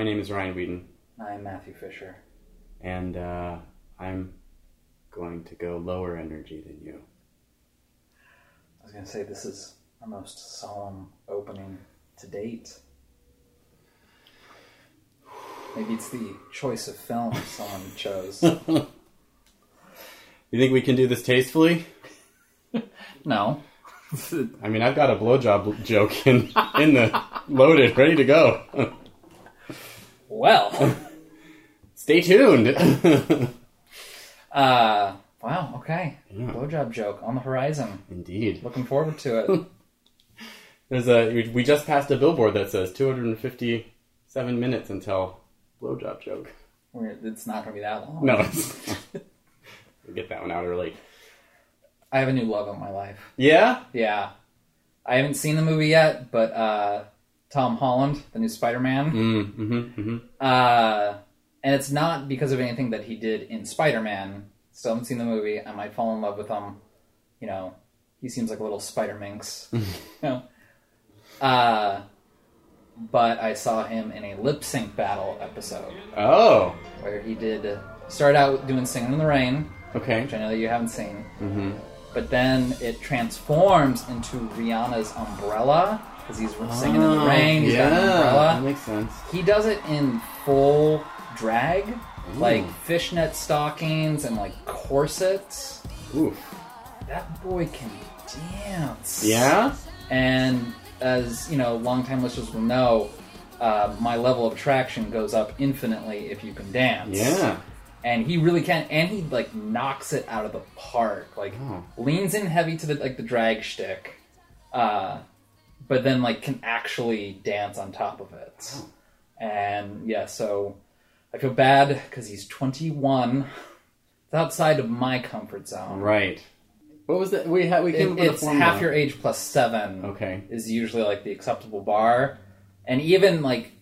My name is Ryan Whedon, I'm Matthew Fisher. and uh, I'm going to go lower energy than you. I was going to say this is our most solemn opening to date. Maybe it's the choice of film someone chose. You think we can do this tastefully? No. I mean, I've got a blowjob joke in in the loaded, ready to go. Well, Stay tuned. uh, wow, okay. Yeah. Blowjob joke on the horizon. Indeed. Looking forward to it. There's a we- just passed a billboard that says 257 minutes until blowjob joke. We're, it's not going to be that long. No, it's, we'll get that one out early. I have a new love in my life. Yeah. Yeah. I haven't seen the movie yet, but uh, Tom Holland, the new Spider Man, Mm, mm-hmm, mm-hmm. uh, and it's not because of anything that he did in Spider Man. Still haven't seen the movie. I might fall in love with him. You know, he seems like a little Spider Minx. you know? Uh, but I saw him in a lip sync battle episode Oh. where he did start out doing Singing in the Rain, Okay. which I know that you haven't seen. Mm-hmm. but then it transforms into Rihanna's umbrella because he's singing in the rain. He's Oh, yeah, got an that makes sense. He does it in full drag, like fishnet stockings and like corsets. Oof. That boy can dance. Yeah. And as you know, longtime listeners will know, uh, my level of attraction goes up infinitely if you can dance. Yeah. and he really can and he like knocks it out of the park like Oh. leans in heavy to the like the drag shtick uh but then like can actually dance on top of it Oh. and yeah so i feel bad because he's 21 it's outside of my comfort zone Right. What was that? We had we came It- up with it's half your age plus seven Okay. is usually like the acceptable bar and even like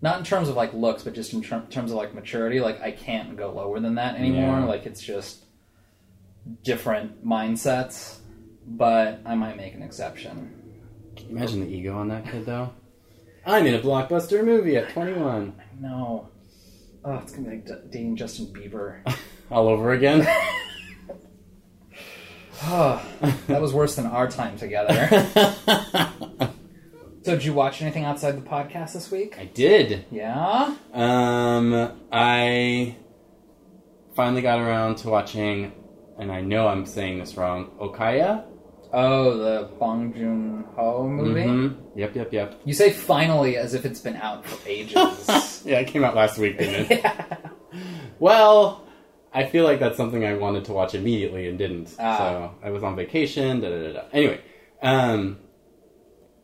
not in terms of like looks but just in ter- terms of like maturity like i can't go lower than that anymore Yeah. like it's just different mindsets but i might make an exception Can you imagine the ego on that kid though. I'm in a blockbuster movie at 21. no oh it's gonna be like d- dating justin bieber All over again. oh that was worse than our time together so did you watch anything outside the podcast this week I did. yeah Um, I finally got around to watching, and I know I'm saying this wrong. Okaya. Oh the bong joon-ho movie Mhm. Yep, yep, yep. You say finally as if it's been out for ages. Yeah, it came out last week, didn't it? yeah. well, I feel like that's something I wanted to watch immediately and didn't. Ah. So I was on vacation. Da, da, da, da. Anyway, um,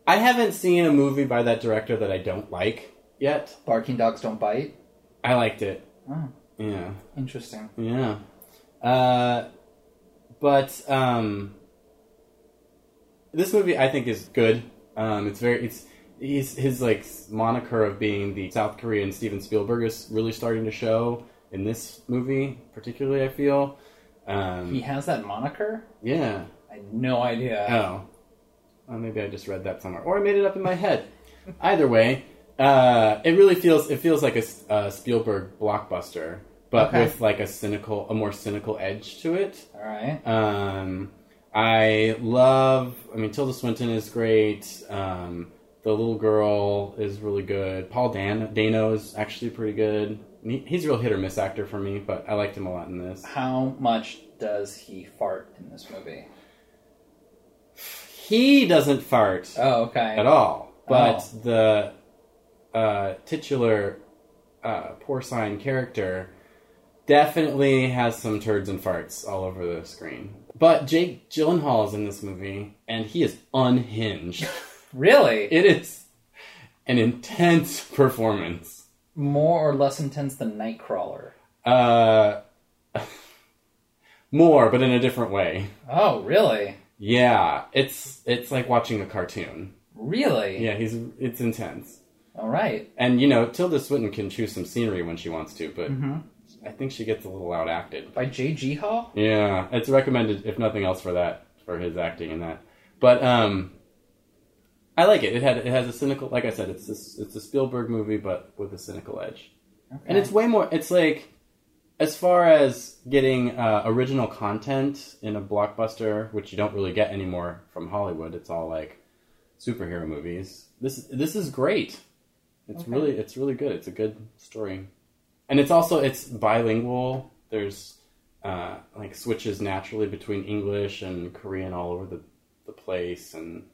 I haven't seen a movie by that director that I don't like yet. Barking dogs don't bite. I liked it. Oh, Yeah. interesting. Yeah. Uh, but um, this movie I think is good. Um, it's very it's he's his like moniker of being the South Korean Steven Spielberg is really starting to show in this movie, particularly. I feel. Um, He has that moniker? yeah. I had no idea. Oh. Well, maybe I just read that somewhere, or I made it up in my head. Either way, uh, it really feels it feels like a Spielberg blockbuster, but Okay. with like a cynical, a more cynical edge to it. All right. Um, I love. I mean, Tilda Swinton is great. Um, the little girl is really good. Paul Dan Dano is actually pretty good. He- He's a real hit or miss actor for me, but I liked him a lot in this. How much does he fart in this movie? He doesn't fart. Oh, okay. at all. But Oh. the uh, titular uh, porcine character definitely has some turds and farts all over the screen. But Jake Gyllenhaal is in this movie, and he is unhinged. Really? it is an intense performance. More or less intense than Nightcrawler? Uh, more, but in a different way. Oh, really? Yeah, it's it's like watching a cartoon. Really? Yeah, he's it's intense. All right. And you know, Tilda Swinton can choose some scenery when she wants to, but Mm-hmm. I think she gets a little out acted By J.G. Hall? Yeah, it's recommended if nothing else for that for his acting in that. But um, I like it. It had it has a cynical, like I said, it's a, it's a Spielberg movie, but with a cynical edge, Okay. and it's way more. It's like as far as getting uh, original content in a blockbuster, which you don't really get anymore from Hollywood. It's all like superhero movies. This this is great. It's Okay. really it's really good. It's a good story, and it's also it's bilingual. There's uh, like switches naturally between English and Korean all over the, the place, and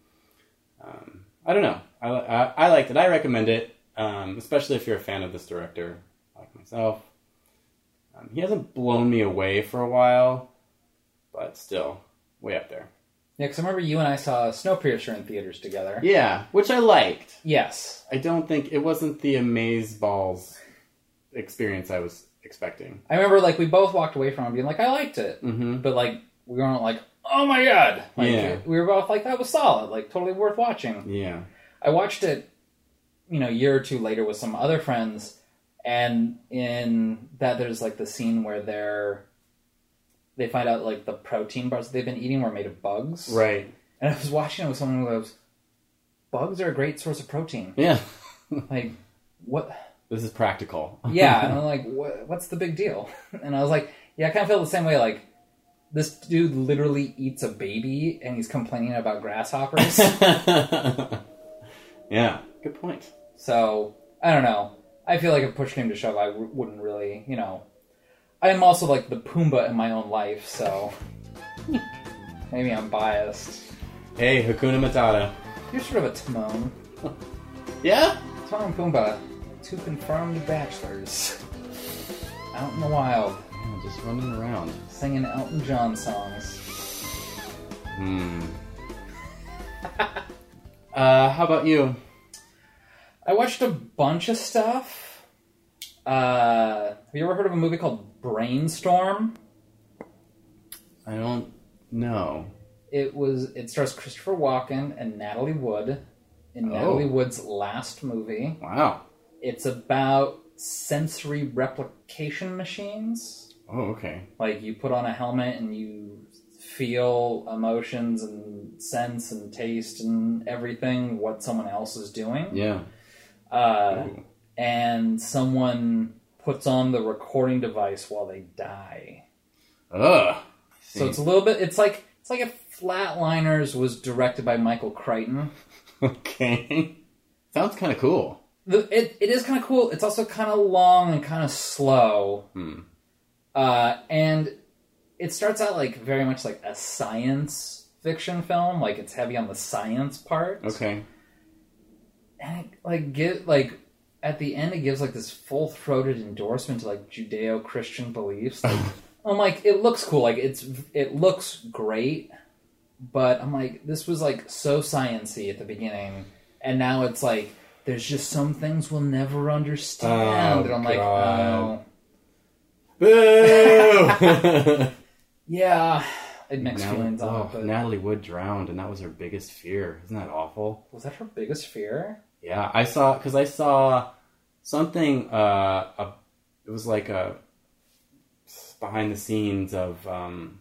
um, I don't know. I, I I liked it. I recommend it, um, especially if you're a fan of this director, like myself. Um, he hasn't blown me away for a while, but still way up there. yeah, because I remember you and I saw Snowpiercer in theaters together. Yeah, which I liked. Yes, I don't think it wasn't the amaze balls experience I was expecting. I remember like we both walked away from it being like, I liked it, Mm-hmm. but like we weren't like, oh my god. Like, Yeah. We were both like, that was solid, like totally worth watching. Yeah. I watched it, you know, a year or two later with some other friends, and in that there's like the scene where they're they find out like the protein bars that they've been eating were made of bugs. Right. And I was watching it with someone who goes, "Bugs are a great source of protein. Yeah. Like, what? This is practical. Yeah." and I'm like, what, "What's the big deal?" And I was like, "Yeah, I kind of feel the same way. Like, this dude literally eats a baby, and he's complaining about grasshoppers." yeah. Good point. So I don't know. I feel like if push came to shove, I w- wouldn't really, you know. I am also like the Pumbaa in my own life, so maybe I'm biased. Hey, Hakuna Matata. You're sort of a Timon. Yeah. Timon Pumbaa, two confirmed bachelors, out in the wild, Yeah, just running around. singing Elton John songs. Hmm. uh, how about you? I watched a bunch of stuff. Uh, have you ever heard of a movie called Brainstorm? I don't know. It was. It stars Christopher Walken and Natalie Wood in Oh. Natalie Wood's last movie. Wow. It's about sensory replication machines. Oh, okay. Like you put on a helmet and you feel emotions and sense and taste and everything what someone else is doing. Yeah. Uh, and someone puts on the recording device while they die. Ugh. So it's a little bit. It's like it's like if Flatliners was directed by Michael Crichton. okay. Sounds kind of cool. The, it, it is kind of cool. It's also kind of long and kind of slow. Hmm. Uh, and it starts out like very much like a science fiction film. Like it's heavy on the science part. Okay. And it like get like at the end it gives like this full throated endorsement to like Judeo Christian beliefs. Like, I'm like, it looks cool. Like it's it looks great, but I'm like, this was like so sciency at the beginning, and now it's like there's just some things we'll never understand. Oh, and I'm like, oh, Boo! yeah. It mixed Natalie, feelings oh. But Natalie Wood drowned, and that was her biggest fear. Isn't that awful? was that her biggest fear? Yeah, I saw because I saw something. Uh, a, it was like a behind the scenes of um,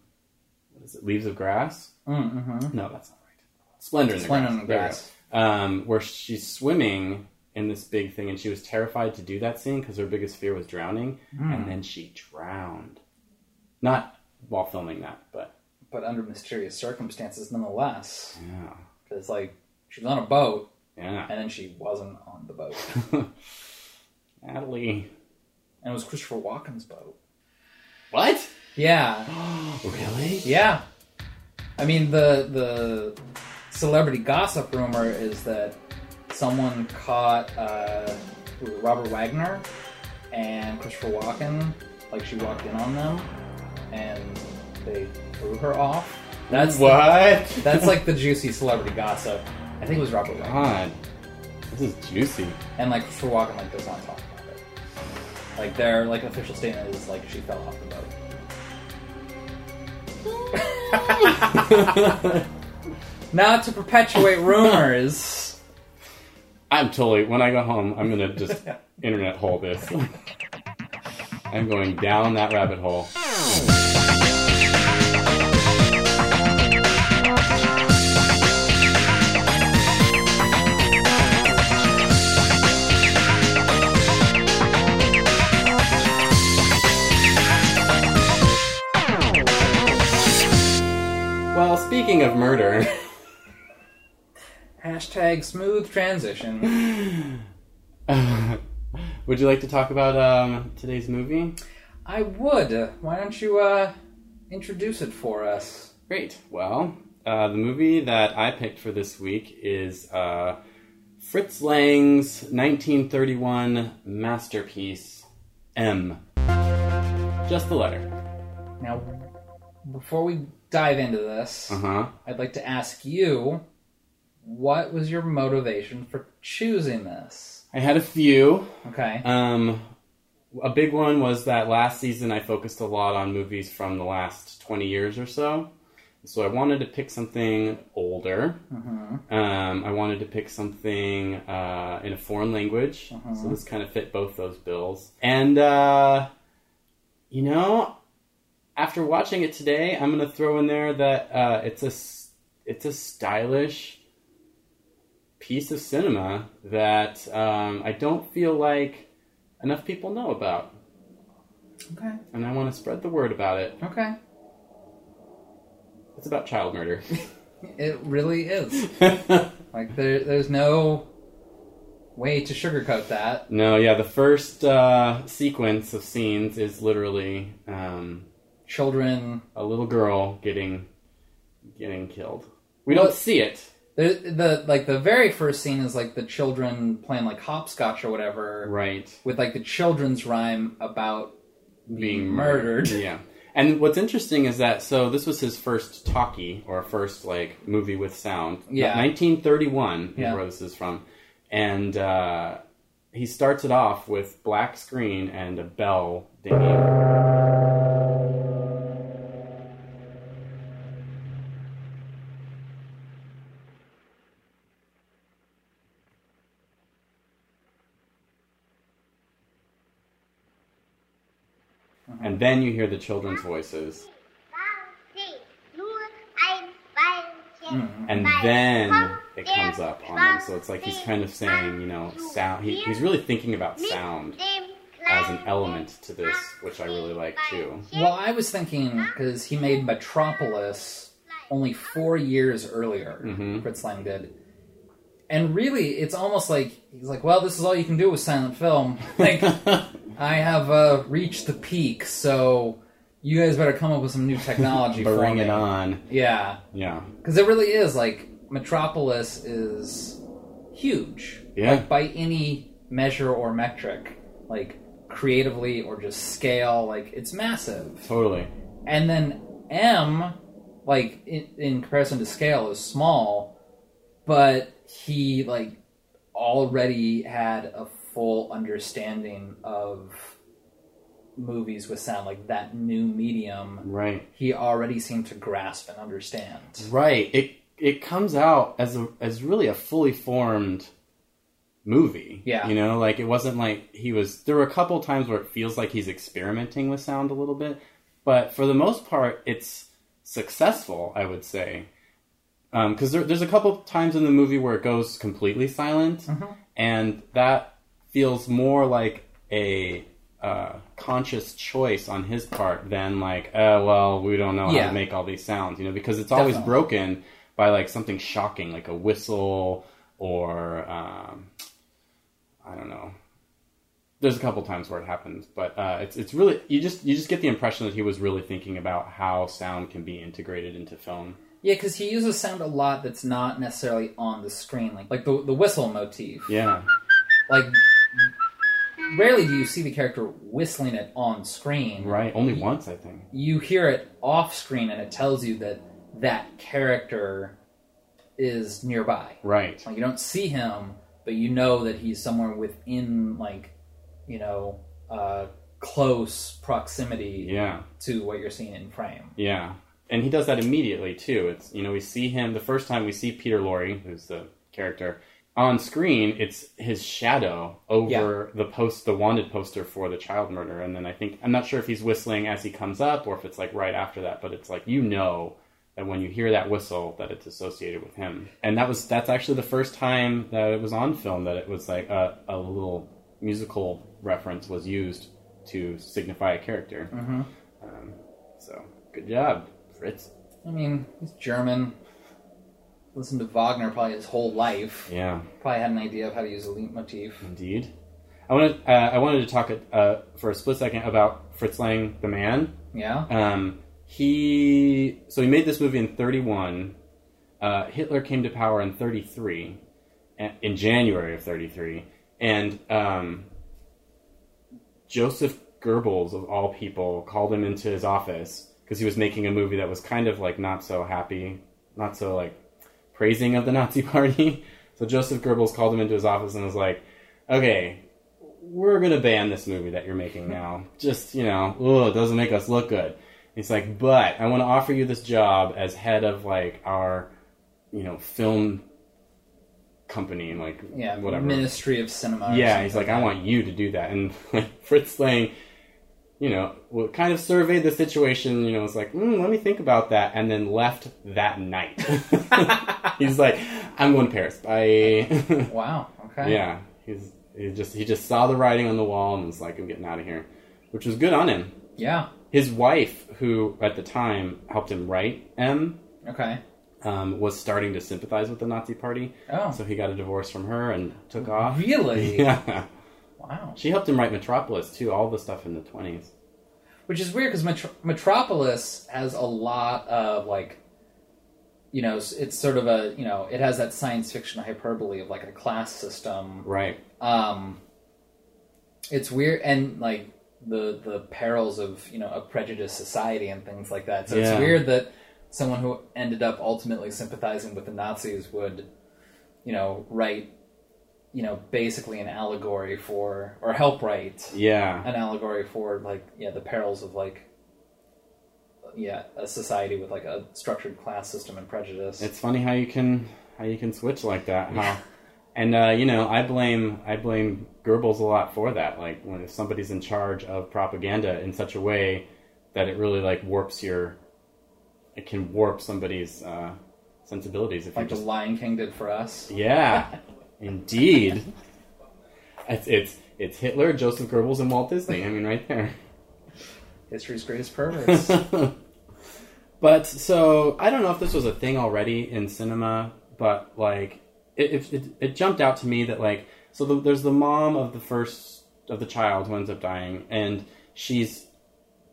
what is it? Leaves of Grass? Mm-hmm. No, that's not right. Splendor in the Splendor Grass. in the Grass. Um, where she's swimming in this big thing, and she was terrified to do that scene because her biggest fear was drowning, Mm. and then she drowned. Not while filming that, but But under mysterious circumstances, nonetheless. yeah, Because like she was on a boat, yeah. and then she wasn't on the boat. Natalie, And it was Christopher Walken's boat. what? Yeah, really? yeah. I mean, the the celebrity gossip rumor is that someone caught uh, who was it, Robert Wagner and Christopher Walken. Like she walked in on them, and they threw her off. That's the- what? that's like the juicy celebrity gossip. I think it was Robert Wagner. God, this is juicy. And like Christopher Walken like does not talk about it. Like their like official statement is like she fell off the boat. not to perpetuate rumors. I'm totally. When I go home, I'm gonna just internet hole this. I'm going down that rabbit hole. Well, speaking of murder. Hashtag smooth transition. would you like to talk about um, today's movie? I would. Why don't you uh, introduce it for us? Great. Well, uh, the movie that I picked for this week is uh, Fritz Lang's 1931 masterpiece, M. Just the letter. Now, before we dive into this, Uh huh. I'd like to ask you what was your motivation for choosing this? I had a few. Okay. Um, a big one was that last season I focused a lot on movies from the last 20 years or so. So I wanted to pick something older. Mhm. Um, I wanted to pick something uh, in a foreign language. Uh-huh. So this kind of fit both those bills. And, uh, you know, after watching it today, I'm going to throw in there that uh, it's a it's a stylish piece of cinema that um, I don't feel like enough people know about, Okay. and I want to spread the word about it. Okay. It's about child murder. It really is. Like there, there's no way to sugarcoat that. no, yeah, the first uh, sequence of scenes is literally um, Children. a little girl getting getting killed. We Well- don't see it. The, the like the very first scene is like the children playing like hopscotch or whatever Right. with like the children's rhyme about being murdered. Yeah. And what's interesting is that so this was his first talkie or first like movie with sound. Yeah. 1931 Yeah. is where this is from, and uh, he starts it off with black screen and a bell dinging. And then you hear the children's voices. Mhm. and then it comes up on them. So it's like he's kind of saying, you know, sound. He, he's really thinking about sound as an element to this, which I really like too. Well, I was thinking because he made Metropolis only four years earlier. Mhm. Fritz Lang did, and really, it's almost like he's like, "Well, this is all you can do with silent film. Like, I have uh, reached the peak, so you guys better come up with some new technology for Bring me." it on. Yeah, Yeah. because it really is like Metropolis is huge. Yeah. Like by any measure or metric, like creatively or just scale, like it's massive. Totally. And then M, like in, in comparison to scale, is small, but he like already had a full understanding of movies with sound, like that new medium. Right. He already seemed to grasp and understand. Right. It it comes out as a as really a fully formed movie. Yeah. You know, like it wasn't like he was there were a couple times where it feels like he's experimenting with sound a little bit, but for the most part it's successful, I would say. Because there, there's a couple times in the movie where it goes completely silent, Mhm. and that feels more like a uh, conscious choice on his part than like, oh well, we don't know how Yeah. to make all these sounds, you know, because it's always Definitely. broken by like something shocking, like a whistle or um, I don't know. There's a couple times where it happens, but uh, it's it's really you just you just get the impression that he was really thinking about how sound can be integrated into film. Yeah, because he uses sound a lot that's not necessarily on the screen, like like the the whistle motif. Yeah, Like rarely do you see the character whistling it on screen. right. Only once, I think. You hear it off screen, and it tells you that that character is nearby. Right. Like you don't see him, but you know that he's somewhere within, like you know, uh, close proximity Yeah. to what you're seeing in frame. Yeah, and he does that immediately too. It's you know we see him the first time we see Peter Lorre, who's the character on screen. It's his shadow over the post, the wanted poster for the child murder, and then I think I'm not sure if he's whistling as he comes up or if it's like right after that, but it's like you know that when you hear that whistle that it's associated with him, and that was that's actually the first time that it was on film that it was like a, a little musical reference was used to signify a character. Mm-hmm. Um, so good job, Fritz. I mean, he's German. Listened to Wagner probably his whole life. Yeah, Probably had an idea of how to use a leitmotif. indeed. I wanted uh, I wanted to talk uh, for a split second about Fritz Lang, the man. Yeah. Um, he so he made this movie in 31. Uh, Hitler came to power in 33, in January of 33, and um, Joseph Goebbels of all people called him into his office because he was making a movie that was kind of like not so happy, not so like praising of the Nazi Party. So Joseph Goebbels called him into his office and was like, "Okay, we're gonna ban this movie that you're making now. Just you know, ugh, it doesn't make us look good." He's like, "But I want to offer you this job as head of like our, you know, film company, and like Yeah. whatever." Ministry of Cinema. yeah, he's something like, "I want you to do that," and like Fritz Lang. You know, kind of surveyed the situation. You know, was like, mm, "Let me think about that," and then left that night. he's like, "I'm going to Paris." Bye. Wow. Okay. Yeah, he's he just he just saw the writing on the wall and was like, "I'm getting out of here," which was good on him. Yeah. His wife, who at the time helped him write M, Okay. um, was starting to sympathize with the Nazi Party, Oh. so he got a divorce from her and took off. Really? Yeah, Wow. she helped him write Metropolis too. All the stuff in the twenties. Which is weird because Metro- Metropolis has a lot of like, you know, it's sort of a you know, it has that science fiction hyperbole of like a class system. Right. Um, it's weird and like the the perils of you know a prejudiced society and things like that. So Yeah. it's weird that someone who ended up ultimately sympathizing with the Nazis would, you know, write, you know, basically an allegory for or help write Yeah. an allegory for like yeah the perils of like yeah a society with like a structured class system and prejudice. It's funny how you can how you can switch like that. How, and uh, you know, I blame I blame Goebbels a lot for that. Like when if somebody's in charge of propaganda in such a way that it really like warps your, it can warp somebody's uh, sensibilities if like you the just Lion King did for us. yeah, indeed. It's it's it's Hitler, Joseph Goebbels, and Walt Disney. I mean, right there. History's greatest perverts. but so I don't know if this was a thing already in cinema, but like it it, it, it jumped out to me that like so the, there's the mom of the first of the child who ends up dying, and she's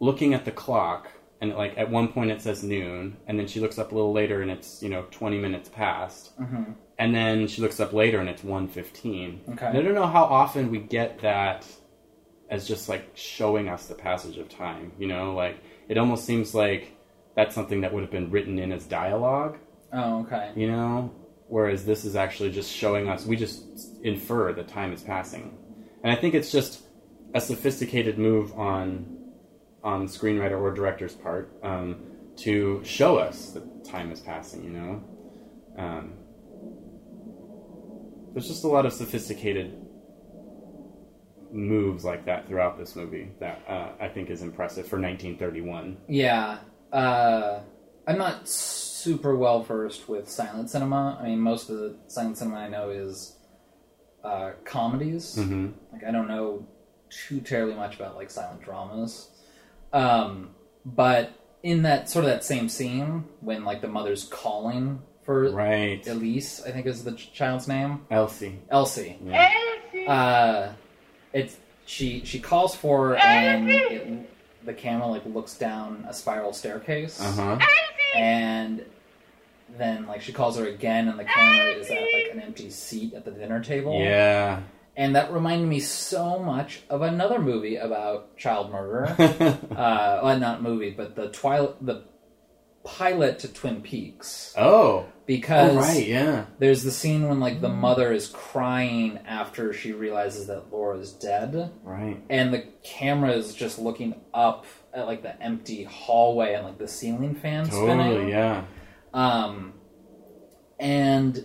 looking at the clock, and like at one point it says noon, and then she looks up a little later and it's you know 20 minutes past, Mhm. And then she looks up later and it's 1:15. Okay. And I don't know how often we get that as just like showing us the passage of time. You know, like it almost seems like that's something that would have been written in as dialogue. Oh, okay. You know, whereas this is actually just showing us. We just infer that time is passing, and I think it's just a sophisticated move on on screenwriter or director's part um, to show us that time is passing. You know. Um, there's just a lot of sophisticated moves like that throughout this movie that uh, I think is impressive for 1931. Yeah. Uh, I'm not super well versed with silent cinema. I mean, most of the silent cinema I know is uh, comedies. Mm-hmm. Like, I don't know too terribly much about like silent dramas. Um, but in that sort of that same scene when like the mother's calling for Right, Elise, I think is the child's name, Elsie. Elsie. Yeah. Uh, it's she she calls for her and it, the camera like looks down a spiral staircase Uh huh. and then like she calls her again and the camera is at like an empty seat at the dinner table Yeah. and that reminded me so much of another movie about child murder uh well, not movie but the twilight the pilot to twin peaks oh. because Oh, right. Yeah. there's the scene when like the mother is crying after she realizes that Laura's dead, Right. and the camera is just looking up at like the empty hallway and like the ceiling fan spinning. Totally. Yeah. Um, and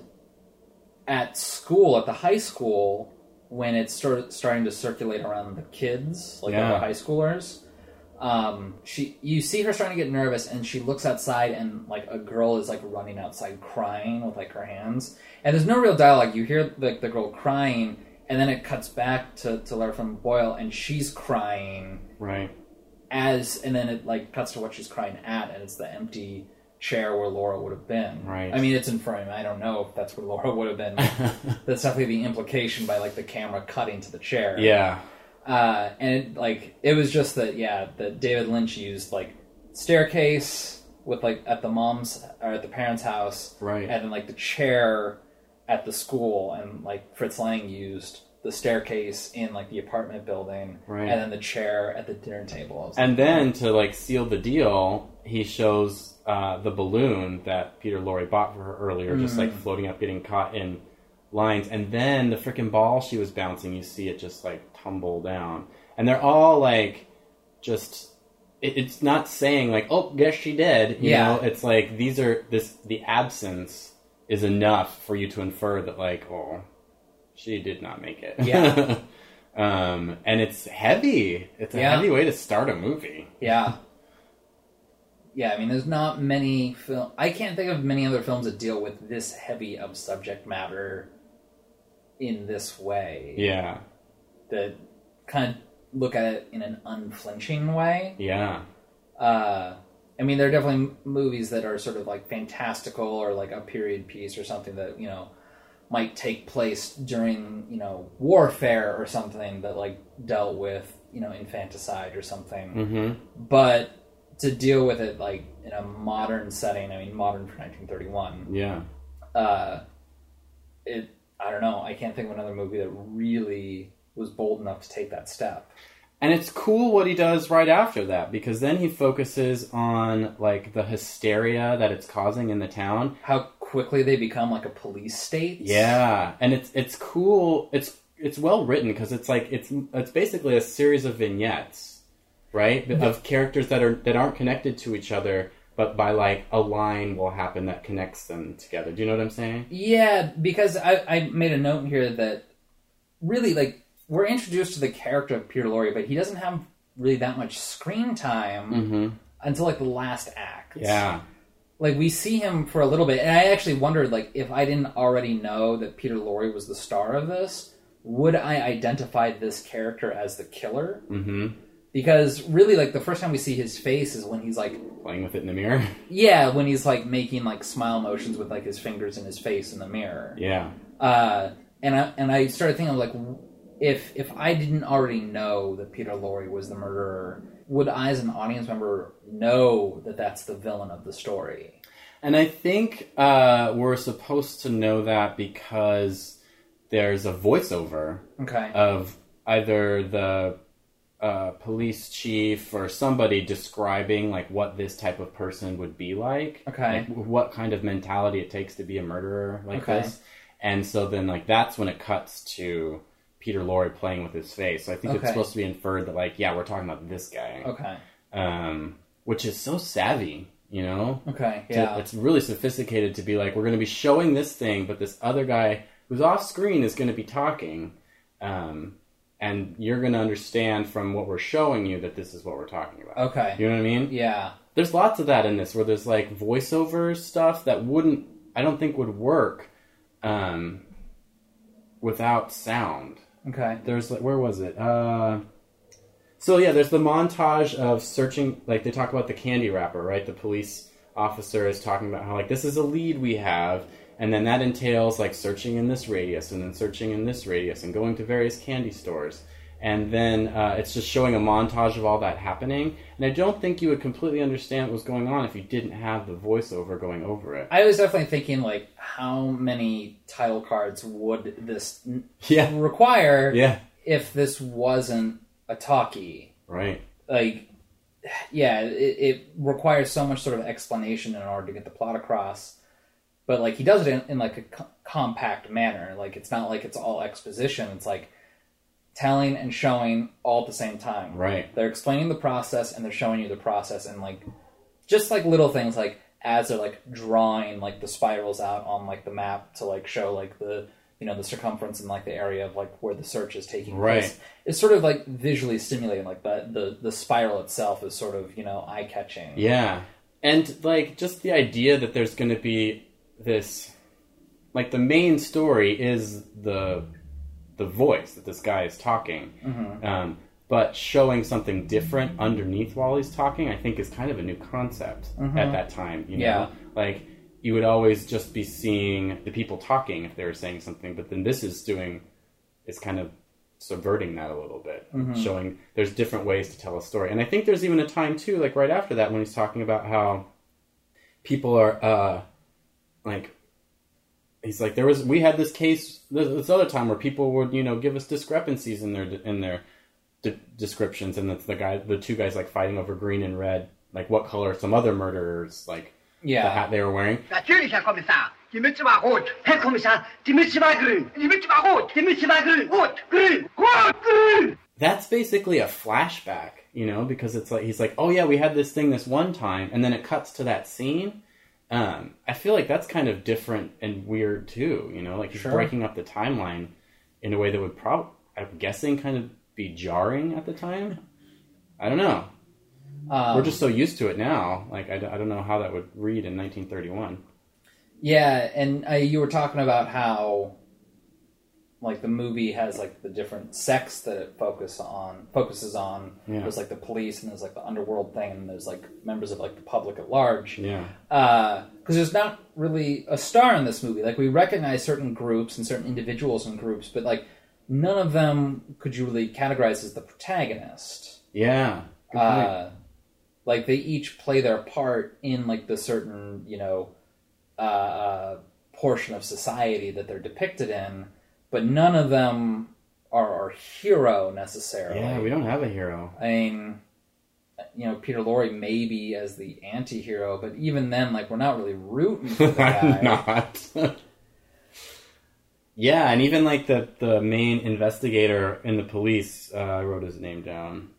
at school, at the high school, when it's start, starting to circulate around the kids, like Yeah. the high schoolers, um, she you see her starting to get nervous, and she looks outside, and like a girl is like running outside crying with like her hands, and there's no real dialogue. You hear like the girl crying, and then it cuts back to to Lara Flynn Boyle, and she's crying Right. as and then it like cuts to what she's crying at and it's the empty chair where Laura would have been. Right. I mean, it's in frame. I don't know if that's where Laura would have been. that's definitely the implication by like the camera cutting to the chair. yeah. Uh, and it, like it was just that yeah that David Lynch used like staircase with like at the mom's or at the parents' house, Right. and then like the chair at the school, and like Fritz Lang used the staircase in like the apartment building, Right. and then the chair at the dinner table. And like, then to like seal the deal, he shows uh, the balloon that Peter Lorre bought for her earlier, just like floating up, getting caught in lines. And then the freaking ball she was bouncing, you see it just like tumble down. And they're all like, just. It, it's not saying like, oh, guess she did. You Yeah. know, it's like these are this the absence is enough for you to infer that like, oh, she did not make it. Yeah. um, and it's heavy. It's a Yeah. heavy way to start a movie. yeah. Yeah, I mean, there's not many film. I can't think of many other films that deal with this heavy of subject matter in this way. Yeah, that kind of look at it in an unflinching way. yeah, Uh, I mean, there are definitely movies that are sort of like fantastical or like a period piece or something that you know might take place during you know warfare or something that like dealt with you know infanticide or something. hmm But to deal with it like in a modern setting, I mean, modern for 1931 yeah, uh, it I don't know. I can't think of another movie that really was bold enough to take that step. and it's cool what he does right after that because then he focuses on like the hysteria that it's causing in the town. How quickly they become like a police state. Yeah, and it's it's cool. It's it's well written because it's like it's it's basically a series of vignettes, right, of characters that are that aren't connected to each other, but by like a line will happen that connects them together. Do you know what I'm saying? Yeah, because I, I made a note here that really like we're introduced to the character of Peter Lorre, but he doesn't have really that much screen time Mm-hmm. until like the last act. Yeah. Like we see him for a little bit, and I actually wondered like if I didn't already know that Peter Lorre was the star of this, would I identify this character as the killer? Mm-hmm. Because really, like the first time we see his face is when he's like, Playing with it in the mirror. yeah, when he's like making like smile motions with like his fingers in his face in the mirror. yeah. Uh, and I and I started thinking like, if if I didn't already know that Peter Lorre was the murderer, would I as an audience member know that that's the villain of the story? And I think uh, we're supposed to know that because there's a voiceover Okay. of either the uh, police chief or somebody describing like what this type of person would be like. Okay. Like, what kind of mentality it takes to be a murderer like Okay. this. And so then like that's when it cuts to Peter Lorre playing with his face. So I think it's supposed to be inferred that like yeah we're talking about this guy, okay. um, which is so savvy, you know. Okay. To- Yeah. It's really sophisticated to be like, we're going to be showing this thing, but this other guy who's off screen is going to be talking. Um, and you're going to understand from what we're showing you that this is what we're talking about. Okay. You know what I mean? Yeah. There's lots of that in this where there's like voiceover stuff that wouldn't, I don't think would work um, without sound Okay. there's like where was it uh so yeah there's the montage of searching like they talk about the candy wrapper right the police officer is talking about how like this is a lead we have and then that entails like searching in this radius and then searching in this radius and going to various candy stores. And then uh, it's just showing a montage of all that happening. And i don't think you would completely understand what was going on if you didn't have the voiceover going over it. I was definitely thinking like, how many title cards would this yeah. require yeah. if this wasn't a talkie? right. Like yeah it, it requires so much sort of explanation in order to get the plot across but like he does it in, in like a co- compact manner. Like it's not like it's all exposition. It's like telling and showing all at the same time. Right. They're explaining the process and they're showing you the process and like just like little things like as they're like drawing like the spirals out on like the map to like show like the you know the circumference and like the area of like where the search is taking Right. place. It's sort of like visually stimulating. Like the the, the spiral itself is sort of you know eye catching Yeah. And like just the idea that there's going to be this like the main story is the the voice that this guy is talking. Mm-hmm. Um but showing something different underneath while he's talking, I think is kind of a new concept at that time. You know, Yeah. like you would always just be seeing the people talking if they were saying something, but then this is doing is kind of subverting that a little bit, showing there's different ways to tell a story. And I think there's even a time too, like right after that, when he's talking about how people are uh, like he's like there was we had this case this, this other time where people would you know give us discrepancies in their in their de- descriptions and it's the guy the two guys like fighting over green and red like what color some other murderers like yeah. the Yeah. hat they were wearing Natürlich, Herr Kommissar. Die Mütze war rot. Herr Kommissar, die Mütze war grün. Die Mütze war rot. Die Mütze war grün. Rot, grün, rot, grün. that's basically a flashback you know because it's like he's like oh yeah we had this thing this one time and then it cuts to that scene um, i feel like that's kind of different and weird too you know like he's Sure. breaking up the timeline in a way that would probably i'm guessing kind of be jarring at the time. I don't know. Um, we're just so used to it now. Like I, don't- I don't know how that would read in 1931 Yeah, and uh, you were talking about how, like, the movie has like the different sects that it focus on focuses on. Yeah. There's like the police, and there's like the underworld thing, and there's like members of like the public at large. yeah Because there's not really a star in this movie. Like, we recognize certain groups and certain individuals and groups, but like none of them could you really categorize as the protagonist. yeah. Uh, like they each play their part in like the certain you know uh, uh, portion of society that they're depicted in, but none of them are our hero necessarily. yeah we don't have a hero I mean, you know, Peter Lorre maybe as the anti-hero, but even then, like we're not really rooting for the guy. Not. yeah, and even like the the main investigator in the police, uh, I wrote his name down.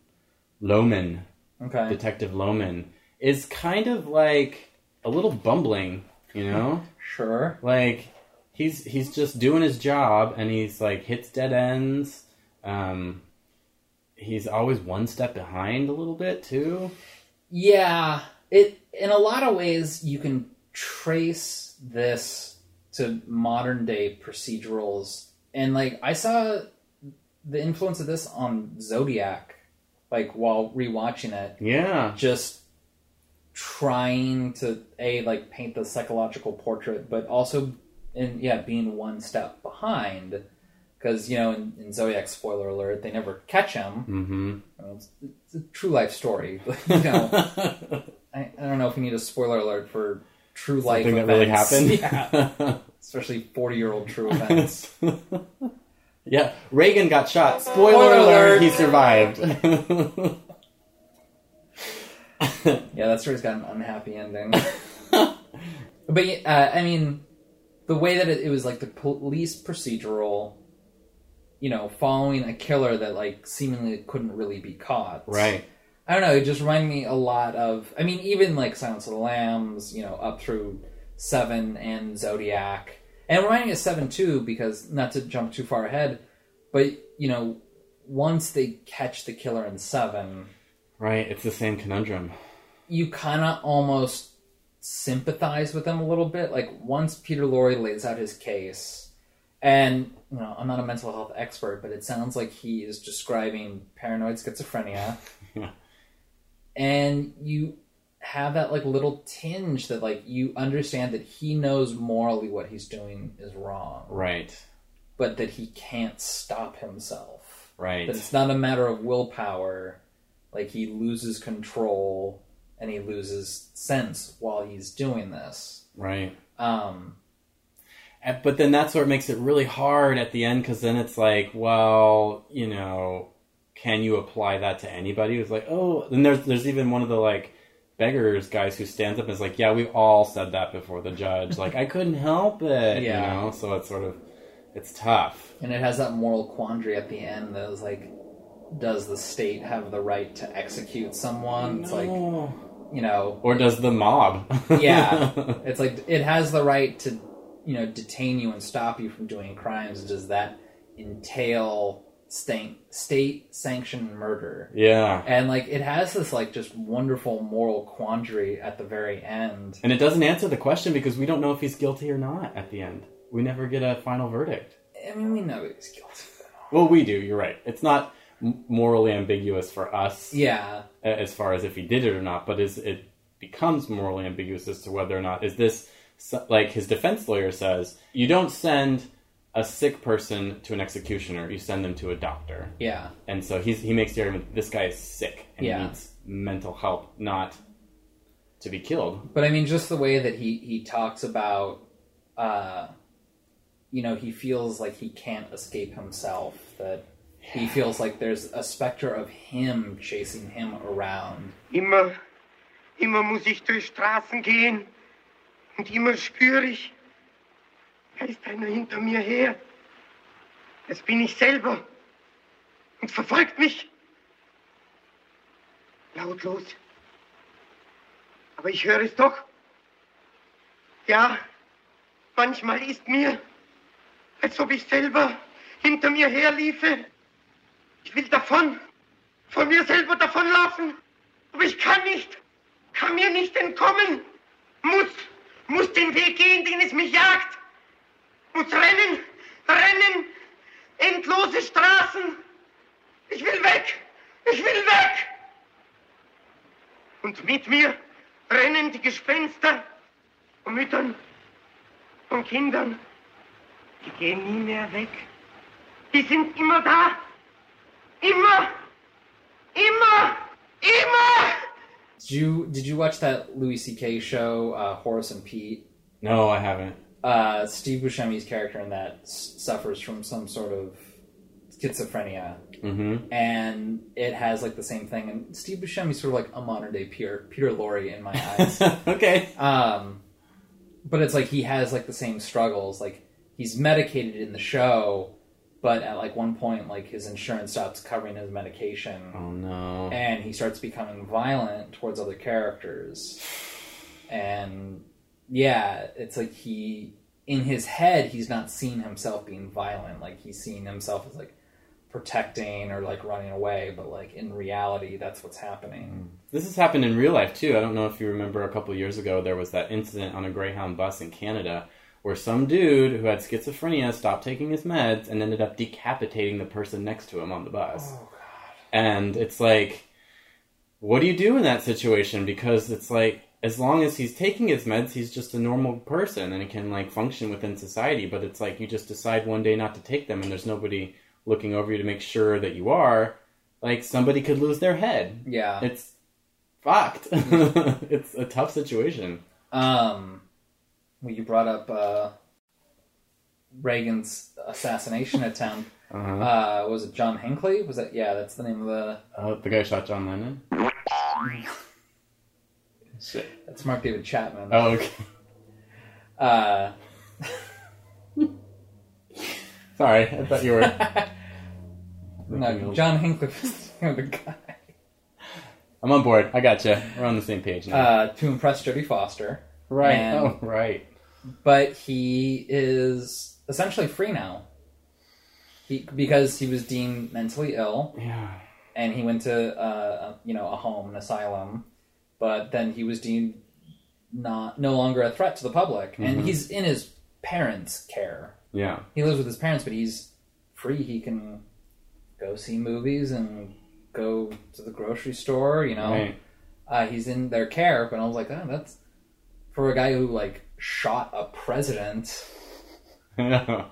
Lohmann, Okay. Detective Lohmann, is kind of like a little bumbling, you know? Sure. like he's he's just doing his job and he's like hits dead ends. Um he's always one step behind a little bit too. Yeah, it in a lot of ways you can trace this to modern day procedurals, and like I saw the influence of this on Zodiac, like while rewatching it, Yeah. just trying to a like paint the psychological portrait, but also in yeah being one step behind. Because you know, in, in Zodiac, spoiler alert, they never catch him. Mhm. Well, It's, it's a true life story. you know, I, I don't know if we need a spoiler alert for true life Something that really happened. Yeah, especially forty-year-old true events. yeah, Reagan got shot. Spoiler, Spoiler alert, he survived. yeah, that story's got an unhappy ending. but uh, I mean, the way that it, it was like the police procedural, you know, following a killer that like seemingly couldn't really be caught. right. I don't know. It just reminded me a lot of. I mean, even like Silence of the Lambs, you know, up through Seven and Zodiac, and reminding me of Seven too, because not to jump too far ahead, but you know, once they catch the killer in Seven, Right, it's the same conundrum. you kind of almost sympathize with them a little bit. Like once Peter Lorre lays out his case, and you know, I'm not a mental health expert, but it sounds like he is describing paranoid schizophrenia. And you have that like little tinge that like you understand that he knows morally what he's doing is wrong, Right. but that he can't stop himself. Right. That it's not a matter of willpower. Like he loses control and he loses sense while he's doing this. Right. Um, But then that's it makes it really hard at the end because then it's like, well, you know, can you apply that to anybody? It's like, oh, then there's there's even one of the like beggars guys who stands up and is like, yeah, we've all said that before the judge. like I couldn't help it, Yeah. you know. So it's sort of it's tough. and it has that moral quandary at the end that is like, does the state have the right to execute someone? It's like, No. You know, or does the mob? yeah, it's like it has the right to, you know, detain you and stop you from doing crimes. Does that entail state state sanctioned murder? yeah. And like it has this like just wonderful moral quandary at the very end. And it doesn't answer the question because we don't know if he's guilty or not at the end. We never get a final verdict. I mean, we know he's guilty. Well, we do. You're right. It's not. Morally ambiguous for us Yeah, as far as if he did it or not, but is it becomes morally ambiguous as to whether or not is this like his defense lawyer says you don't send a sick person to an executioner, you send them to a doctor. yeah, And so he's, he makes the argument this guy is sick and Yeah. needs mental help, not to be killed. but I mean, just the way that he he talks about, uh, you know, he feels like he can't escape himself. That he feels like there's a specter of him chasing him around. Immer, immer muss ich durch Straßen gehen und immer spüre ich, da ist einer hinter mir her. Das bin ich selber und verfolgt mich. Lautlos. Aber ich höre es doch. Ja, manchmal ist mir, als ob ich selber hinter mir herliefe. Ich will davon, von mir selber davonlaufen. Aber ich kann nicht, kann mir nicht entkommen. Muss, muss den Weg gehen, den es mich jagt. Muss rennen, rennen, endlose Straßen. Ich will weg, ich will weg. Und mit mir rennen die Gespenster von Müttern, von Kindern. Die gehen nie mehr weg. Die sind immer da. Immer, immer, immer. Did you did you watch that Louis C.K. show, uh, Horace and Pete? No, I haven't. Uh, Steve Buscemi's character in that s- suffers from some sort of schizophrenia, Mm-hmm. and it has like the same thing. And Steve Buscemi's sort of like a modern day Peter Peter Lorre in my eyes. okay. um, but it's like he has like the same struggles. Like he's medicated in the show, but at like one point, like his insurance stops covering his medication. Oh no. and he starts becoming violent towards other characters and yeah it's like he in his head he's not seeing himself being violent like he's seeing himself as like protecting or like running away but like in reality that's what's happening hmm. This has happened in real life too. I don't know if you remember a couple years ago there was that incident on a Greyhound bus in Canada where some dude who had schizophrenia stopped taking his meds and ended up decapitating the person next to him on the bus. oh god And it's like, what do you do in that situation? Because it's like, as long as he's taking his meds, he's just a normal person and he can like function within society. But it's like you just decide one day not to take them, and there's nobody looking over you to make sure that you are. Like somebody could lose their head. yeah It's fucked. it's a tough situation. um well you brought up uh reagan's assassination attempt Uh-huh. uh was it john hinckley was that yeah that's the name of the oh, the guy shot John Lennon. Shit. that's mark david chapman Oh, okay. uh Sorry, I thought you were. No, John Hinckley was the name of the guy. I'm on board. I got gotcha. You. We're on the same page now. Uh, to impress Jodie Foster. Right. and- Oh, right. But he is essentially free now. He, because he was deemed mentally ill, Yeah. and he went to uh, you know a home, an asylum. But then he was deemed not no longer a threat to the public, and Mhm. he's in his parents' care. Yeah. He lives with his parents, but he's free. He can go see movies and go to the grocery store. You know, Right. uh, he's in their care. But I was like, oh, that's for a guy who like shot a president.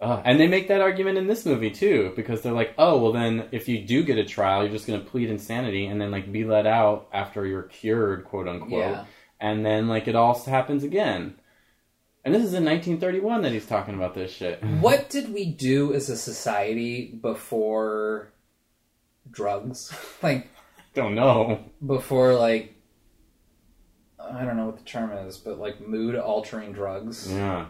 Uh, and they make that argument in this movie too, because they're like, "Oh, well, then if you do get a trial, you're just going to plead insanity and then like be let out after you're cured, quote unquote, Yeah. and then like it all happens again." And this is in 1931 that he's talking about this shit. What did we do as a society before drugs? like Don't know. before like I don't know what the term is, but like mood altering drugs. Yeah.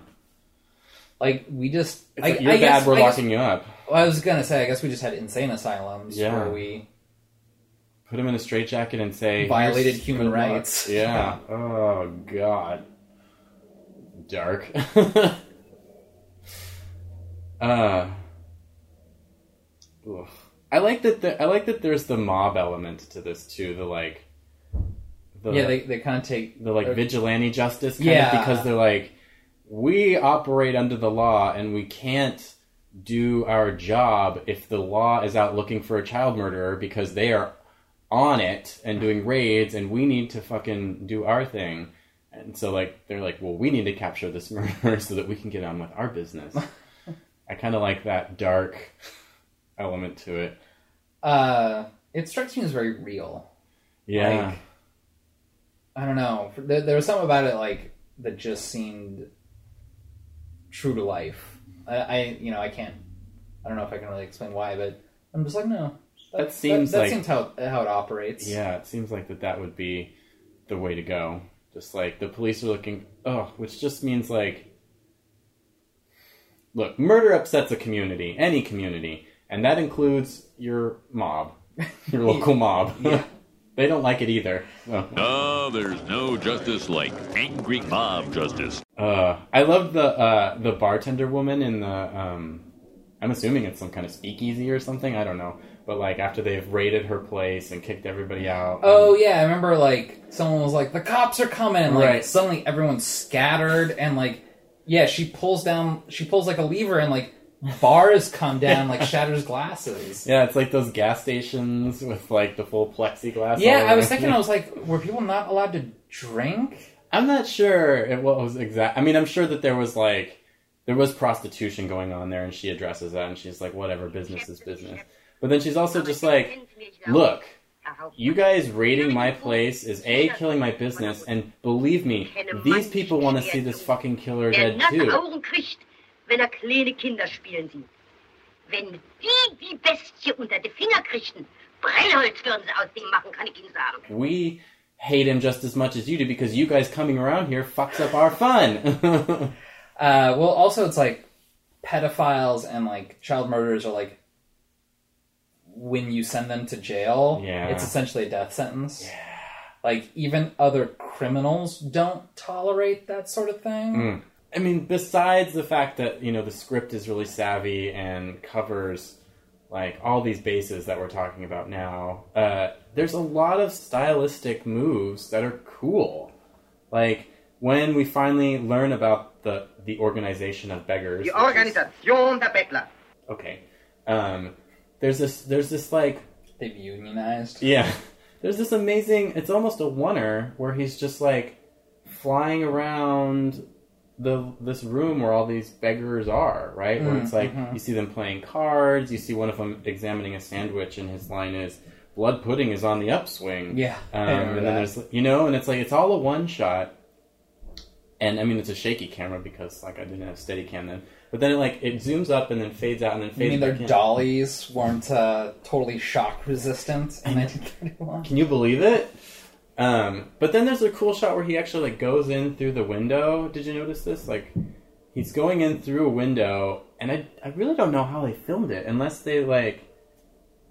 Like we just It's I, like, you're I guess, bad. We're I guess- locking you up. well, I was gonna say I guess we just had insane asylums Yeah. where we Put him in a straitjacket and say Violated human luck." rights. Yeah. oh God. Dark. uh. oof. I like that. The, I like that. There's the mob element to this too. The like. The, yeah they, they kind of take the like vigilante justice kind Yeah. of because they're like we operate under the law and we can't do our job if the law is out looking for a child murderer because they are on it and doing raids and we need to fucking do our thing. And so like they're like, well, we need to capture this murderer so that we can get on with our business. I kind of like that dark element to it. Uh, it strikes me as very real. Yeah. Like, I don't know. There, there was something about it like that just seemed true to life. I, I, you know, I can't. I don't know if I can really explain why, but I'm just like, no. That seems that, like- seems how how it operates. Yeah, it seems like that that would be the way to go. Just like the police are looking, oh, which just means like, look, murder upsets a community, any community, and that includes your mob, your local mob. Yeah. They don't like it either. Oh. No, there's no justice like angry mob justice. Uh, I love the uh, the bartender woman in the. Um, I'm assuming it's some kind of speakeasy or something. I don't know, but like after they've raided her place and kicked everybody out. Oh yeah, I remember like someone was like, "The cops are coming!" And, like Right. suddenly everyone's scattered, and like, yeah, she pulls down, she pulls like a lever, and like bars come down, like shatters glasses. Yeah, it's like those gas stations with like the full plexiglass. Yeah, I was thinking, I was like, were people not allowed to drink? I'm not sure if what was exact. I mean, I'm sure that there was like there was prostitution going on there, and she addresses that, and she's like, whatever, business is business. But then she's also just like, look, you guys raiding my place is a killing my business, and believe me, these people want to see this fucking killer dead too. Augen wenn er kleine Kinder spielen sieht. Wenn die die Bestie unter die Finger kriegten, Brennholz würden sie aus dem machen, kann ich Ihnen sagen. We hate him just as much as you do because you guys coming around here fucks up our fun. Uh, well, also it's like pedophiles and like child murderers are like when you send them to jail, Yeah. it's essentially a death sentence. Yeah. Like even other criminals don't tolerate that sort of thing. Mm. I mean, besides the fact that you know the script is really savvy and covers like all these bases that we're talking about now, uh, there's a lot of stylistic moves that are cool. Like when we finally learn about the the organization of beggars. Die which is- Organisation der okay, um, there's this there's this like They've unionized. yeah. There's this amazing. It's almost a oneer where he's just like flying around the this room where all these beggars are, right? Where it's like you see them playing cards. You see one of them examining a sandwich, and his line is "Blood pudding is on the upswing." Yeah, um, and then that. there's you know, and it's like it's all a one shot. And I mean, it's a shaky camera because like I didn't have steady cam then. But then it like it zooms up and then fades out and then fades You mean their in. dollies weren't uh, totally shock resistant in 1931? Can you believe it? Um, but then there's a cool shot where he actually like goes in through the window. Did you notice this? Like he's going in through a window, and I I really don't know how they filmed it unless they like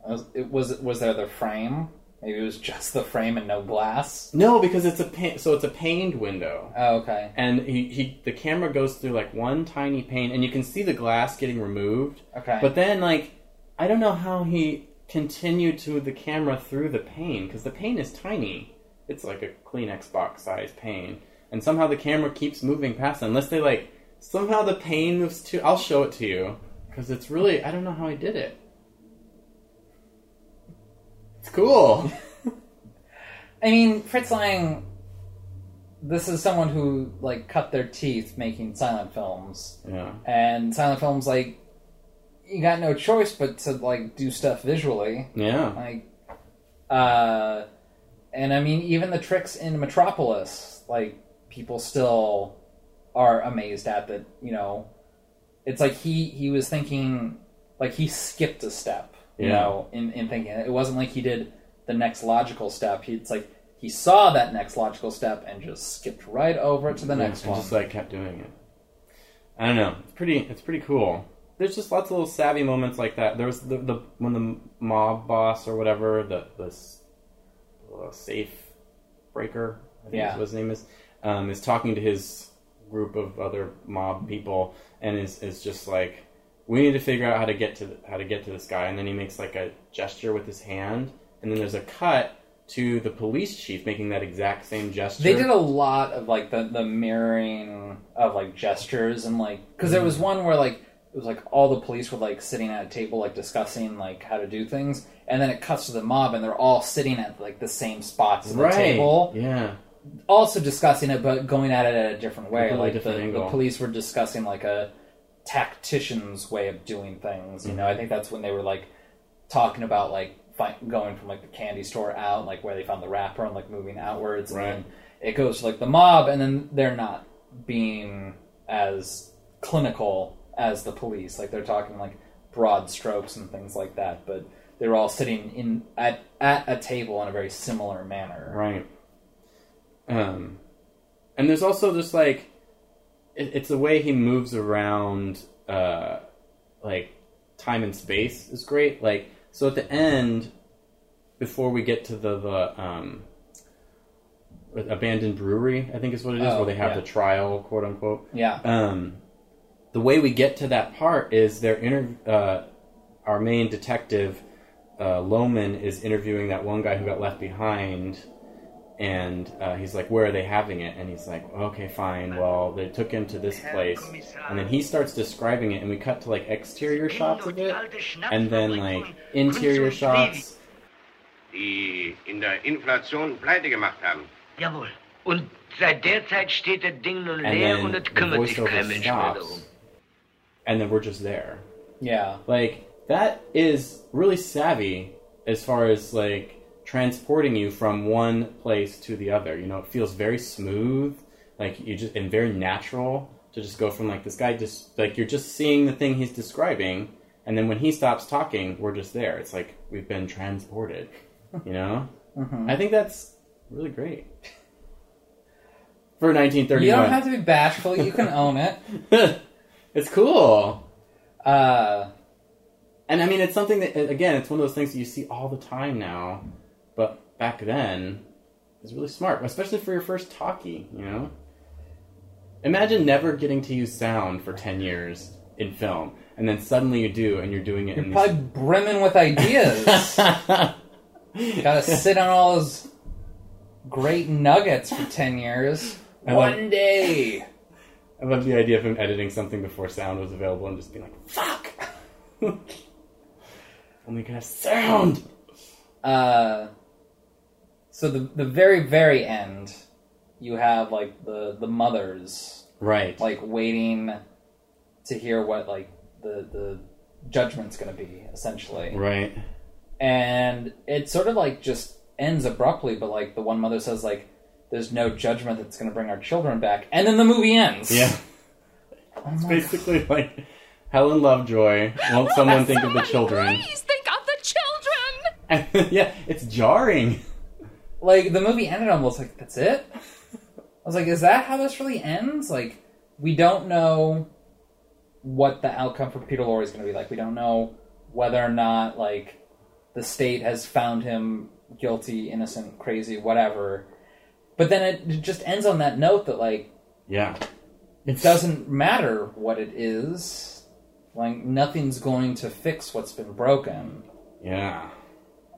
Was, it was was there the frame? Maybe it was just the frame and no glass. no because it's a pa- so it's a paned window. Oh, okay. And he, he the camera goes through like one tiny pane, and you can see the glass getting removed. Okay. But then like I don't know how he continued to the camera through the pane because the pane is tiny. It's like a Kleenex box size pain, and somehow the camera keeps moving past it, unless they like somehow the pain moves to. I'll show it to you because it's really I don't know how he did it. It's cool. I mean, Fritz Lang. This is someone who like cut their teeth making silent films, yeah. and silent films like you got no choice but to like do stuff visually, Yeah. like, uh, and I mean even the tricks in Metropolis, like people still are amazed at that. You know, it's like he he was thinking like he skipped a step. You Yeah. know, in in thinking it wasn't like he did the next logical step. He, it's like he saw that next logical step and just skipped right over to the next and one. just like kept doing it. I don't know. It's pretty. It's pretty cool. There's just lots of little savvy moments like that. There was the, the when the mob boss or whatever the the uh, safe breaker. I think Yeah. is what his name is. Um, is talking to his group of other mob people and is is just like we need to figure out how to get to the, how to get to this guy. And then he makes like a gesture with his hand, and then there's a cut to the police chief making that exact same gesture. They did a lot of like the the mirroring of like gestures and like because there was one where like it was like all the police were like sitting at a table like discussing like how to do things, and then it cuts to the mob and they're all sitting at like the same spots at the table, Yeah. also discussing it but going at it at a different way. Completely like different the, the police were discussing like a tactician's way of doing things. You know, Mm-hmm. I think that's when they were like talking about like fi- going from like the candy store out, like where they found the wrapper and like moving outwards. And Right. then it goes to like the mob, and then they're not being as clinical as the police. Like they're talking like broad strokes and things like that, but they're all sitting in at at a table in a very similar manner. Right. Um, and there's also just like it, it's the way he moves around, uh, like time and space is great. Like so at the end, before we get to the the um, abandoned brewery, I think is what it is, Oh, where they have yeah. the trial, quote unquote. Yeah. Um, the way we get to that part is they're inter- uh, our main detective uh, Lohmann is interviewing that one guy who got left behind, and uh, he's like, "Where are they having it?" And he's like, "Okay, fine. Well, they took him to this place." And then he starts describing it, and we cut to like exterior shots of it, and then like interior shots. die in der Inflation pleite gemacht haben. Jawohl. Und seit der Zeit steht das Ding nun And leer then und es the kümmert sich voiceover kein Mensch mehr darum. And then we're just there. Yeah. Like that is really savvy as far as like transporting you from one place to the other. You know, it feels very smooth, like you just and very natural to just go from like this guy just like you're just seeing the thing he's describing, and then when he stops talking, we're just there. It's like we've been transported. You know, mm-hmm. I think that's really great for 1931. You don't have to be bashful. You can own it. it's cool. Uh, And I mean, it's something that again, it's one of those things that you see all the time now, but back then, it's really smart, especially for your first talkie. You know, imagine never getting to use sound for ten years in film, and then suddenly you do, and you're doing it. you're probably brimming with ideas. Gotta sit on all those great nuggets for 10 years. One day. I love the idea of him editing something before sound was available and just being like, "Fuck." Only gonna have sound. Uh, so the the very very end, you have like the the mothers Right. like waiting to hear what like the the judgment's gonna be essentially, right. and it sort of like just ends abruptly. But like the one mother says like, "There's no judgment that's gonna bring our children back," and then the movie ends. Yeah. Oh It's my basically like Helen Lovejoy. Won't someone think of the children? Please think of the children. And, yeah, it's jarring. like the movie ended almost like that's it i was like is that how this really ends like we don't know what the outcome for peter lorre is going to be like we don't know whether or not like the state has found him guilty innocent crazy whatever but then it just ends on that note that like Yeah. it doesn't matter what it is like nothing's going to fix what's been broken Yeah.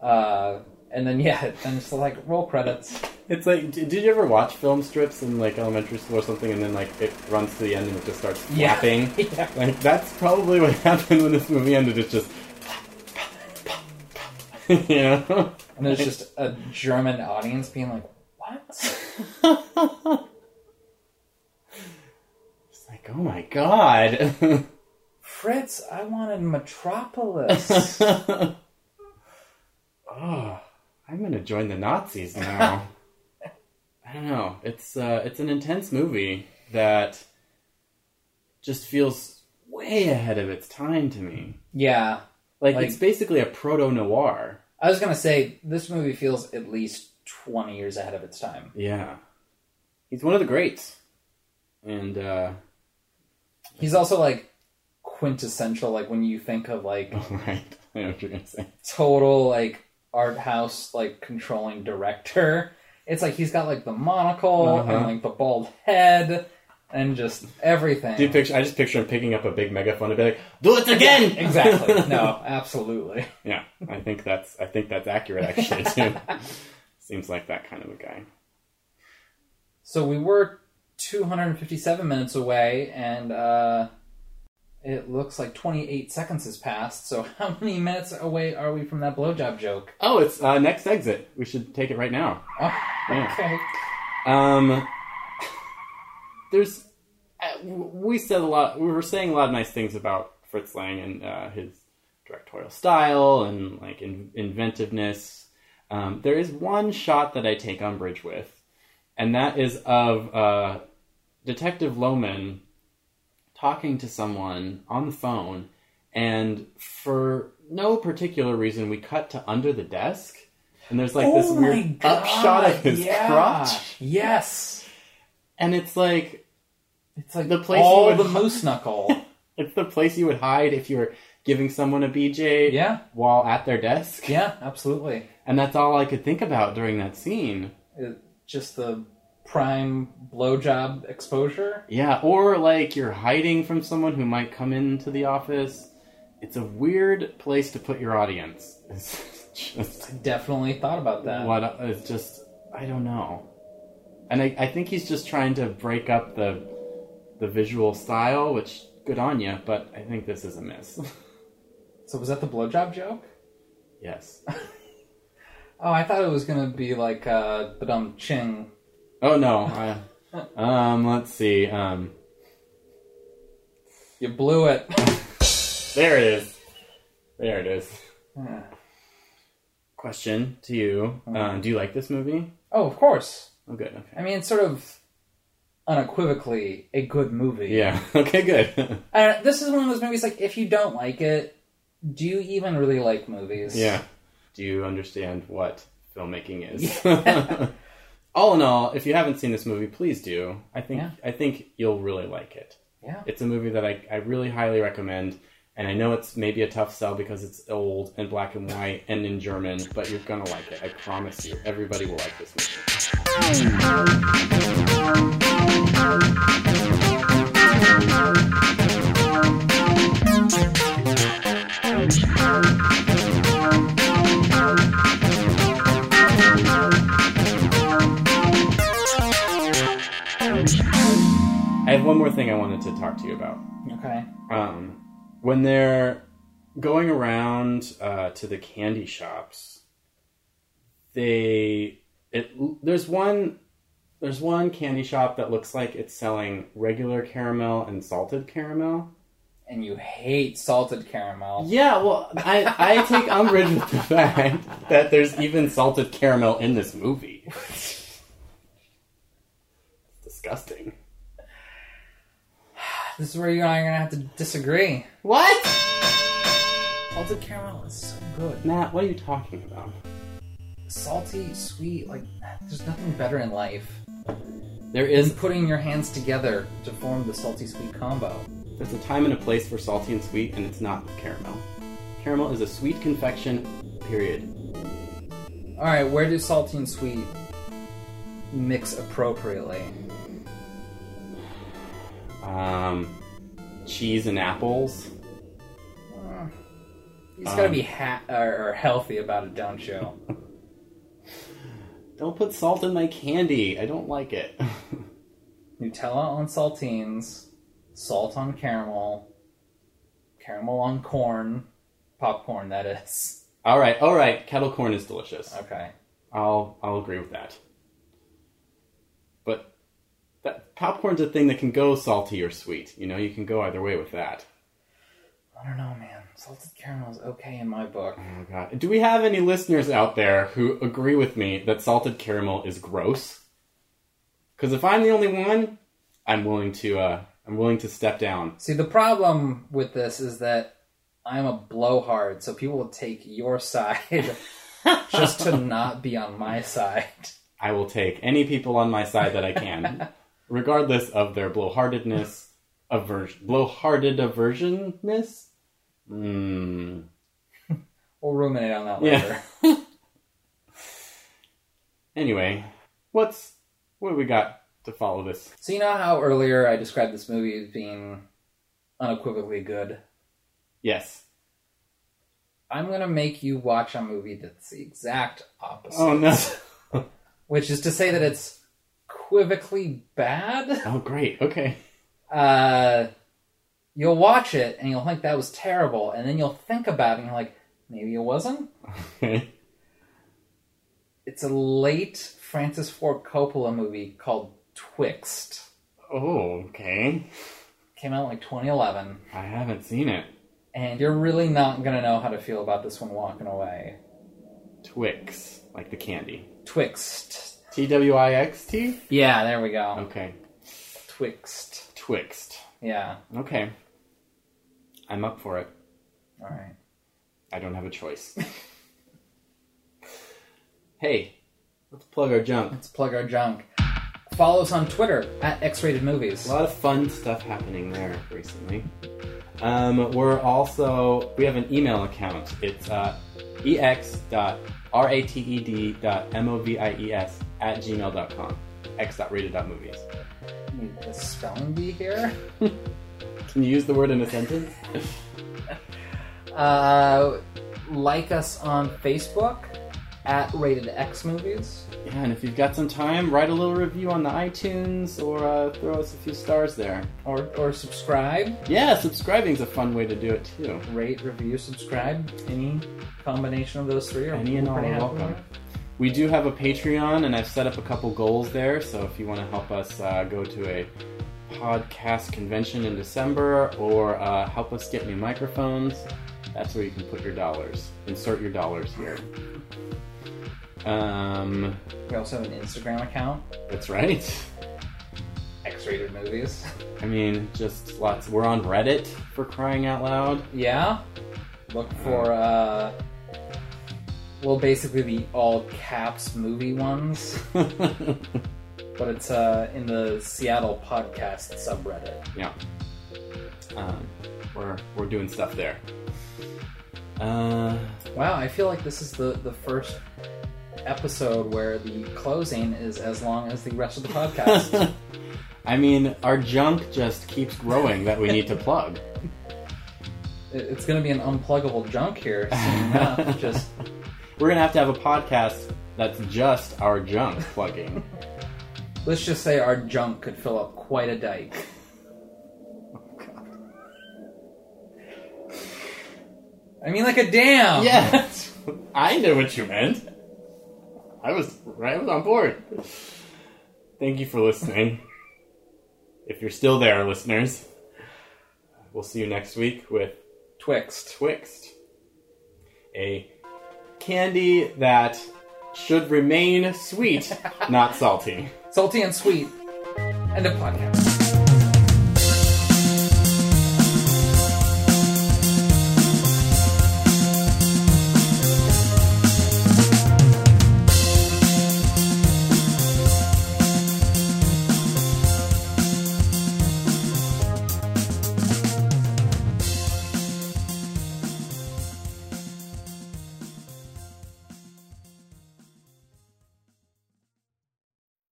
uh and then yeah and it's like roll credits It's like, did you ever watch film strips in like elementary school or something, and then like it runs to the end and it just starts Yeah. flapping? Yeah. Like that's probably what happened when this movie ended. It's just, you know. And there's just a German audience being like, "What?" It's like, oh my god. Fritz, I wanted Metropolis. oh, I'm gonna join the Nazis now. I don't know. It's uh, it's an intense movie that just feels way ahead of its time to me. yeah, Like, Like- it's basically a proto noir. I was gonna say this movie feels at least twenty years ahead of its time. Yeah, he's one of the greats, and uh, He's also like quintessential. Like when you think of like right, I know what you're gonna say. total like art house like controlling director, it's like he's got like the monocle Uh-huh. and like the bald head and just everything. Do you picture? I just picture him picking up a big megaphone and be like, "Do it again!" exactly. No, absolutely. Yeah, I think that's I think that's accurate actually too. Seems like that kind of a guy. So we were 257 minutes away, and uh, It looks like 28 seconds has passed, so how many minutes away are we from that blowjob joke? Oh, it's uh, next exit. We should take it right now. Oh, Yeah. okay. Um, there's uh, we said a lot. We were saying a lot of nice things about Fritz Lang and uh, his directorial style and like in, inventiveness. Um, there is one shot that I take umbrage with, and that is of uh, Detective Lohmann talking to someone on the phone, and for no particular reason, we cut to under the desk. And there's like this oh my weird god! upshot of his yeah. crotch. Yes, And it's like it's like The place all you would- the moose knuckle. it's the place you would hide if you were giving someone a BJ yeah, while at their desk. yeah, absolutely. And that's all I could think about during that scene. It, just the prime blowjob exposure. Yeah, or like you're hiding from someone who might come into the office. It's a weird place to put your audience. It's just Definitely thought about that. what it's just I don't know. And I, I think he's just trying to break up the the visual style, which good on you, but I think this is a miss. So was that the blowjob joke? yes. Oh, I thought it was gonna be like uh, Badum Ching. Oh no. I, um, let's see. Um, You blew it. there it is. There it is. Yeah. Question to you: uh, Do you like this movie? oh, of course. Oh, good. Okay. I mean, it's sort of unequivocally a good movie. Yeah. Okay. Good. Uh, this is one of those movies. Like, if you don't like it, do you even really like movies? yeah. Do you understand what filmmaking is? all in all, if you haven't seen this movie, please do. I think Yeah. I think you'll really like it. Yeah. It's a movie that I, I really highly recommend. And I know it's maybe a tough sell because it's old and black and white and in German, but you're gonna like it. I promise you. Everybody will like this movie. I have one more thing I wanted to talk to you about. Okay. um, when they're going around uh, to the candy shops, they it there's one there's one candy shop that looks like it's selling regular caramel and salted caramel. And you hate salted caramel. Yeah, well, I I take umbrage with the fact that there's even salted caramel in this movie. It's disgusting. This is where you and I are gonna have to disagree. What? Salted caramel is so good. Matt, what are you talking about? Salty, sweet, like there's nothing better in life There is than putting your hands together to form the salty sweet combo. There's a time and a place for salty and sweet, and it's not with caramel. Caramel is a sweet confection, period. All right, where do salty and sweet mix appropriately? Um, cheese and apples. You just gotta Um, be ha- or, or healthy about it, don't you? Don't put salt in my candy. I don't like it. Nutella on saltines, salt on caramel, caramel on corn, popcorn. That is all right, all right. Kettle corn is delicious. okay. I'll I'll agree with that. But that popcorn's a thing that can go salty or sweet. You know, you can go either way with that. I don't know, man. Salted caramel is okay in my book. Oh god. Do we have any listeners out there who agree with me that salted caramel is gross? Cuz if I'm the only one, I'm willing to uh I'm willing to step down. See, the problem with this is that I'm a blowhard, so people will take your side just to not be on my side. I will take any people on my side that I can, regardless of their blowhardedness, aversion, blowharded aversionness. Mm. We'll ruminate on that later. Yeah. Anyway, what's what do we got to follow this? So you know how earlier I described this movie as being unequivocally good? Yes. I'm gonna make you watch a movie that's the exact opposite. Oh no. Which is to say that it's equivocally bad. oh great. Okay. Uh, you'll watch it and you'll think that was terrible, and then you'll think about it and you're like, maybe it wasn't. Okay. It's a late Francis Ford Coppola movie called Twixt. Oh, okay. Came out in like 2011, I haven't seen it. and you're really not gonna know how to feel about this one walking away. Twix, like the candy. Twixt. T W I X T? Yeah, there we go. Okay. Twixt. Twixt. Yeah. Okay. I'm up for it. All right. I don't have a choice. hey, let's plug our junk. Let's plug our junk. Follow us on Twitter at X-Rated Movies. A lot of fun stuff happening there recently. Um, we're also we have an email account. It's uh, ex.rated.movies at gmail.com. x.rated.movies. Need the spelling bee here. Can you use the word in a sentence? Uh, like us on Facebook at Rated X Movies. Yeah, and if you've got some time, write a little review on the iTunes or uh, throw us a few stars there. Or, or subscribe. Yeah, subscribing's a fun way to do it too. Rate, review, subscribe. Any combination of those three are Any and all are welcome. We do have a Patreon, and I've set up a couple goals there. So if you want to help us uh, go to a podcast convention in December or uh, help us get new microphones, that's where you can put your dollars. Insert your dollars here. Um, We also have an Instagram account, that's right. X-Rated Movies. I mean, just lots. We're on Reddit for crying out loud. Yeah. Look for uh well basically the all caps movie ones. but it's uh in the Seattle podcast subreddit. yeah. Um, we're we're doing stuff there. Uh, Wow, I feel like this is the the first episode where the closing is as long as the rest of the podcast. I mean, our junk just keeps growing that we need to plug. It's going to be an unpluggable junk here soon enough. Just We're gonna have to have a podcast that's just our junk plugging. let's just say our junk could fill up quite a dike. Oh, I mean, like a dam. yes, I knew what you meant. I was right. I was on board. Thank you for listening. If you're still there, listeners, we'll see you next week with Twixt. Twixt, a candy that should remain sweet, not salty. Salty and sweet. End of podcast.